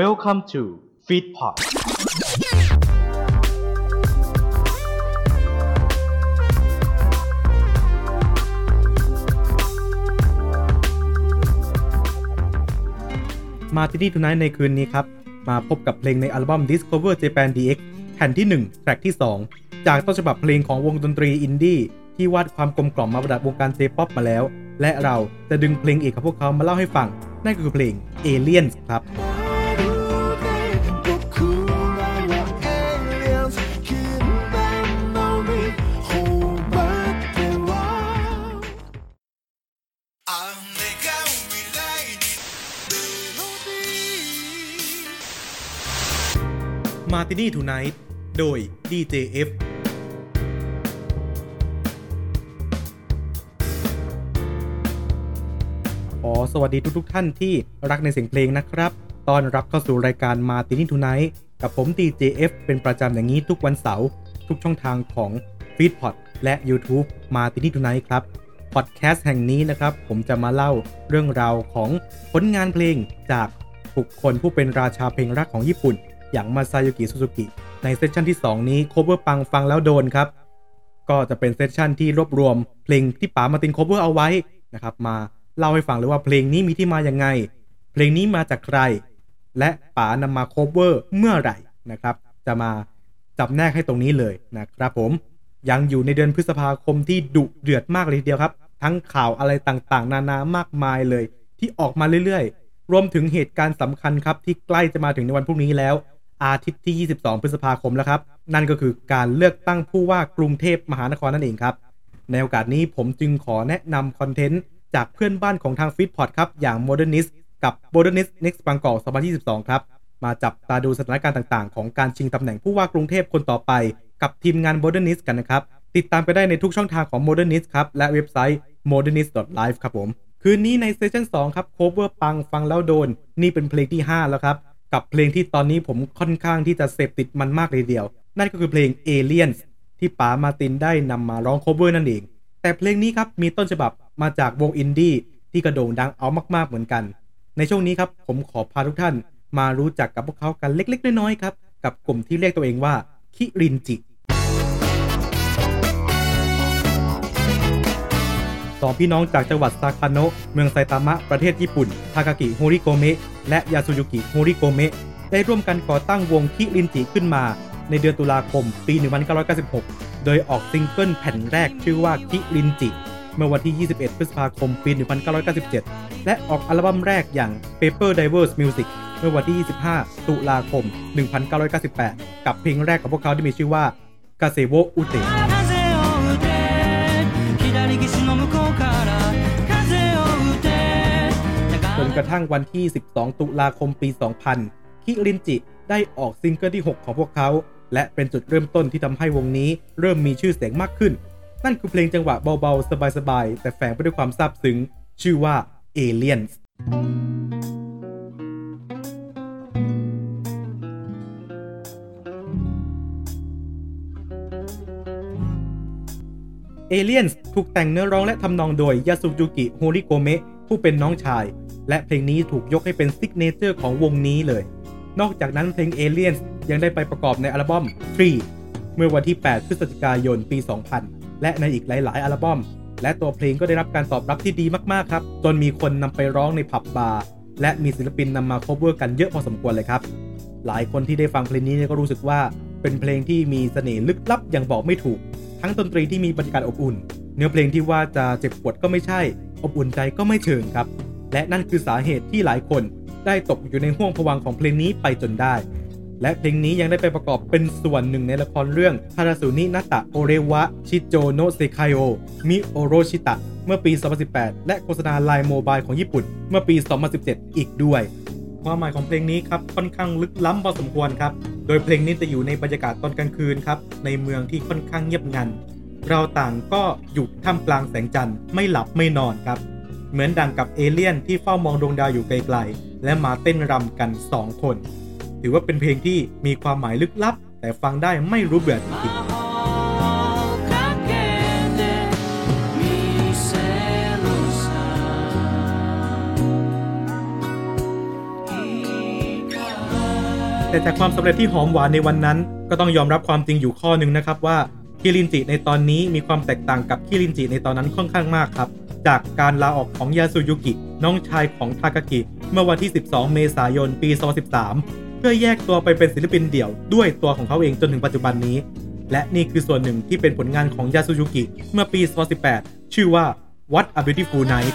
Welcome to Feedpot Martini Tonight ในคืนนี้ครับ มาพบกับเพลงในอัลบั้ม Discover Japan DX แผ่นที่ 1 track ที่ 2 จากต้นฉบับเพลงของวงดนตรีอินดี้ที่วาดความกลมกล่อมมาประดับวงการ J-pop มาแล้ว และเราจะดึงเพลงเอกของพวกเขามาเล่าให้ฟัง นั่นก็คือเพลง Aliens ครับ มาที่นี่ทูไนท์โดย DJF ขอสวัสดีทุกๆทท่านที่รักในเสียงเพลงนะครับ ต้อนรับเข้าสู่รายการ Martini Tonight กับผม DJ F เป็นประจำอย่างนี้ทุกวันเสาร์ทุกช่องทางของ f e e d p o t และ YouTube Martini Tonight ครับพอดแคสต์แห่งนี้นะครับผมจะมาเล่าเรื่องราวของผลงานเพลงจากบุคคลผู้เป็นราชาเพลงรักของญี่ปุ่น อย่างมาซายูกิซูซูกิใน session ที่ 2 นี้ cover ปังฟังแล้วโดนครับ ก็จะเป็น session ที่รวบรวมเพลงที่ป๋ามาติน cover เอาไว้นะครับมาเล่าให้ฟังเลยว่าเพลงนี้มีที่มาอย่างไง เพลงนี้มาจากใคร และป๋านำมา cover เมื่อไหร่นะครับ จะมาจำแนกให้ตรงนี้เลยนะครับผมยังอยู่ในเดือนพฤษภาคมที่ดุเดือดมากเลยทีเดียวครับ ทั้งข่าวอะไรต่างๆ นานามากมายเลย ที่ออกมาเรื่อยๆ รวมถึงเหตุการณ์สำคัญครับที่ใกล้จะมาถึงในวันพรุ่งนี้แล้ว อาทิตย์ที่ 22 พฤษภาคมแล้วครับ นั่นก็คือการเลือกตั้งผู้ว่ากรุงเทพมหานครนั่นเองครับ ในโอกาสนี้ผมจึงขอแนะนำ content จากเพื่อนบ้านของทาง Feedpot ครับ อย่าง Modernist กับ Modernist Next Bangkok 2022 ครับ มาจับตาดูสถานการณ์ต่างๆ ของการชิงตำแหน่งผู้ว่ากรุงเทพคนต่อไป กับทีมงาน Modernist กันนะครับ ติดตามไปได้ในทุกช่องทางของ Modernist ครับ และเว็บไซต์ modernist.live ครับผม คืนนี้ใน session 2ครับ cover ปังฟังแล้วโดน นี่เป็นเพลงที่ 5 แล้วครับ กับเพลงที่ตอนนี้ผมค่อนข้างที่จะเสพติดมันมากเลยทีเดียว นั่นก็คือเพลง Aliens ที่ป๋ามาตินได้นำมาร้อง cover นั่นเอง แต่เพลงนี้ครับมีต้นฉบับมาจากวงอินดี้ที่ก็โด่งดังเอามากๆเหมือนกัน ในช่วงนี้ครับผมขอพาทุกท่านมารู้จักกับพวกเขากันเล็กๆ น้อยๆครับกับกลุ่มที่เรียกตัวเองว่าคิรินจิ สองพี่น้องจากจังหวัดซาคาโดะเมืองไซตามะประเทศญี่ปุ่น ทาคากิโฮริโกเมะและยาสุยุกิโฮริโกเมะได้ร่วมกันก่อตั้งวงคิรินจิขึ้นมา ในเดือนตุลาคม ปี 1996 โดยออกซิงเกิลแผ่นแรกชื่อว่าคิรินจิ เมื่อวันที่ 21 พฤษภาคม ปี 1997 และออกอัลบั้มแรกอย่าง Paper Driver's Music เมื่อวันที่ 25 ตุลาคม 1998 กับเพลงแรกของพวกเขาที่มีชื่อว่ากาเซโวอุเตะ กระทั่งวันที่ 12 ตุลาคมปี 2000 คิรินจิได้ออกซิงเกิลที่ 6 ของพวกเขา และเป็นจุดเริ่มต้นที่ทำให้วงนี้เริ่มมีชื่อเสียงมากขึ้น นั่นคือเพลงจังหวะเบาๆ สบายๆ แต่แฝงไปด้วยความซาบซึ้ง ชื่อว่า Aliens Aliens ถูกแต่งเนื้อร้องและทำนองโดยยาสุยุกิโฮริโกเมะผู้เป็นน้องชาย และเพลงนี้ถูกยกให้เป็น signature ของวงนี้เลย นอกจากนั้นเพลง Aliens ยังได้ไปประกอบในอัลบั้ม Three เมื่อวันที่ 8 พฤศจิกายน ปี 2000 และในอีกหลาย ๆ อัลบั้ม และตัวเพลงก็ได้รับการตอบรับที่ดีมาก ๆ ครับ จนมีคนนำไปร้องในผับบาร์ และมีศิลปินนำมา cover กันเยอะพอสมควรเลยครับ หลายคนที่ได้ฟังเพลงนี้ก็รู้สึกว่าเป็นเพลงที่มีเสน่ห์ลึกลับอย่างบอกไม่ถูก ทั้งดนตรีที่มีบรรยากาศอบอุ่น เนื้อเพลงที่ว่าจะเจ็บปวดก็ไม่ใช่ อบอุ่นใจก็ไม่เชิงครับ และนั่นคือสาเหตุที่หลายคนได้ตกอยู่ในห่วงผวังของเพลงนี้ไปจนได้ และเพลงนี้ยังได้ไปประกอบเป็นส่วนหนึ่งในละครเรื่องฮาราสุนินาตะโอเรวะชิโจโนเซคายโอมิโอโรชิตะเมื่อปี 2018 และโฆษณาไลน์โมบายของญี่ปุ่นเมื่อปี 2017 อีกด้วย ความหมายของเพลงนี้ครับค่อนข้างลึกล้ำพอสมควรครับ โดยเพลงนี้จะอยู่ในบรรยากาศตอนกลางคืนครับ ในเมืองที่ค่อนข้างเงียบงัน เราต่างก็อยู่ท่ามกลางแสงจันทร์ไม่หลับไม่นอนครับ เหมือนดังกับเอเลี่ยนที่เฝ้ามองดวงดาวอยู่ไกลๆ และมาเต้นรำกัน 2 คน ถือว่าเป็นเพลงที่มีความหมายลึกลับ แต่ฟังได้ไม่รู้เบื่อจริงๆ「แต่จากความสำเร็จที่หอมหวานในวันนั้น ก็ต้องยอมรับความจริงอยู่ข้อหนึ่งนะครับว่าคิรินจิในตอนนี้มีความแตกต่างกับคิรินจิในตอนนั้นค่อนข้างมากครับ จากการลาออกของยาสุยุกิ น้องชายของทากากิ เมื่อวันที่ 12 เมษายน ปี 2013 เพื่อแยกตัวไปเป็นศิลปินเดี่ยวด้วยตัวของเขาเองจนถึงปัจจุบันนี้ และนี่คือส่วนหนึ่งที่เป็นผลงานของยาสุยุกิ เมื่อปี 2018 ชื่อว่า What a Beautiful Night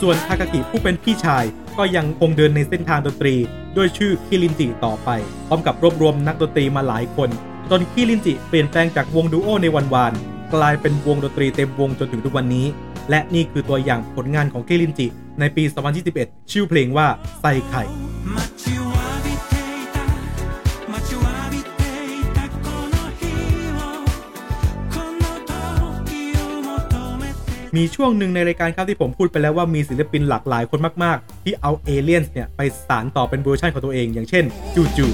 ส่วนทากากิผู้เป็นพี่ชายก็ยังคงเดินในเส้นทางดนตรี ด้วยชื่อคิรินจิต่อไป พร้อมกับรวบรวมนักดนตรีมาหลายคน จนคิรินจิเปลี่ยนแปลงจากวงดูโอในวันวานกลายเป็นวงดนตรีเต็มวงจนถึงทุกวันนี้ และนี่คือตัวอย่างผลงานของคิรินจิในปี 2021 ชื่อเพลงว่าไซไข่ มีช่วงหนึ่งในรายการครับที่ผมพูดไปแล้วว่ามีศิลปินหลากหลายคนมาก ๆ ที่เอาเอเลียนเนี่ย ไปสานต่อเป็นเวอร์ชันของตัวเอง อย่างเช่น JUJU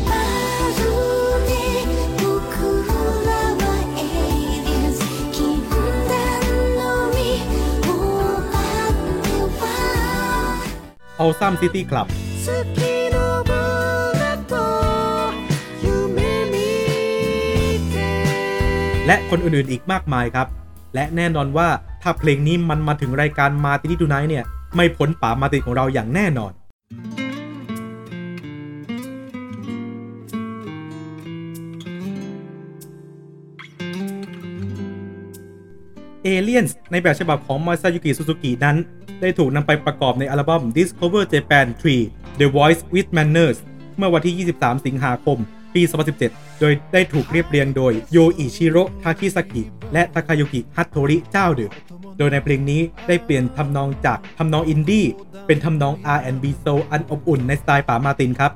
Awesome City Clubและคนอื่น ๆ อีกมากมายครับ และแน่นอนว่า ถ้าเพลงนี้มันมาถึงรายการมาตินี่ดูไนเนี่ย ไม่พ้นป๋ามาติของเราอย่างแน่นอนเอเลียนส์ในแบบฉบับของมาซายุกิซูซูกินั้น ได้ถูกนำไปประกอบในอัลบั้ม Discover Japan 3 The Voice with Manners เมื่อวันที่ 23 สิงหาคม ปี 2017 โดยได้ถูกเรียบเรียงโดยโยอิชิโร่ทาคิสกิ และทาคายุกิฮัตโทริเจ้าดึก โดยในเพลงนี้ได้เปลี่ยนทำนองจากทำนองอินดี้เป็นทำนอง R&B soul อันอบอุ่นในสไตล์ป๋ามาตินครับ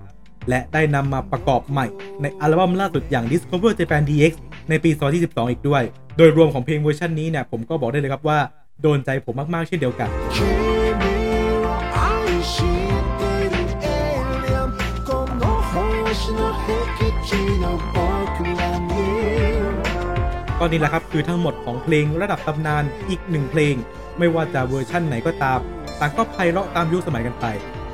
และได้นำมาประกอบใหม่ในอัลบั้มล่าสุดอย่าง Discover Japan DX ในปี 2022 อีกด้วย โดยรวมของเพลงเวอร์ชันนี้เนี่ยผมก็บอกได้เลยครับว่า โดนใจผมมาก ๆ เช่นเดียวกันเนาะ ก็นี่แหละครับคือทั้งหมดของเพลงระดับตำนานอีกหนึ่งเพลง ไม่ว่าจะเวอร์ชั่นไหนก็ตาม ต่างก็ไพเราะตามยุคสมัยกันไป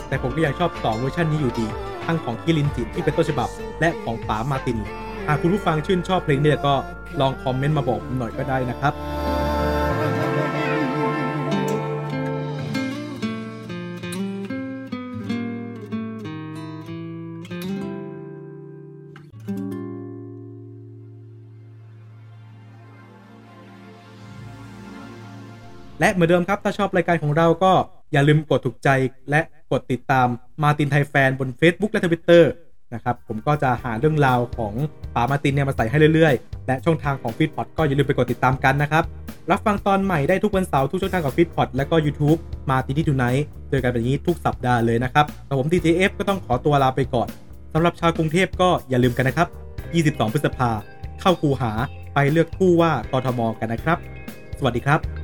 แต่ผมก็ยังชอบสองเวอร์ชันนี้อยู่ดี ทั้งของคิรินจิที่เป็นต้นฉบับ และของป๋ามาร์ติน หากคุณผู้ฟังชื่นชอบเพลงนี้ก็ลองคอมเมนต์มาบอกผมหน่อยก็ได้นะครับ และเหมือนเดิมครับ ถ้าชอบรายการของเราก็อย่าลืมกดถูกใจและกดติดตามมาตินไทยแฟนบน Facebook และ Twitter นะครับผมก็จะหาเรื่องราวของป๋ามาตินเนี่ยมาใส่ให้เรื่อยๆ และช่องทางของฟีดพอดก็อย่าลืมไปกดติดตามกันนะครับ รับฟังตอนใหม่ได้ทุกวันเสาร์ทุกช่องทางของฟีดพอดและก็ YouTube มาตินที่ทูไนท์เจอกันแบบนี้ทุกสัปดาห์เลยนะครับแต่ผม DJF ก็ต้องขอตัวลาไปก่อนสำหรับชาวกรุงเทพก็อย่าลืมกันนะครับ 22 พฤษภาเข้าคูหาไปเลือกผู้ว่ากทมกันนะครับ สวัสดีครับ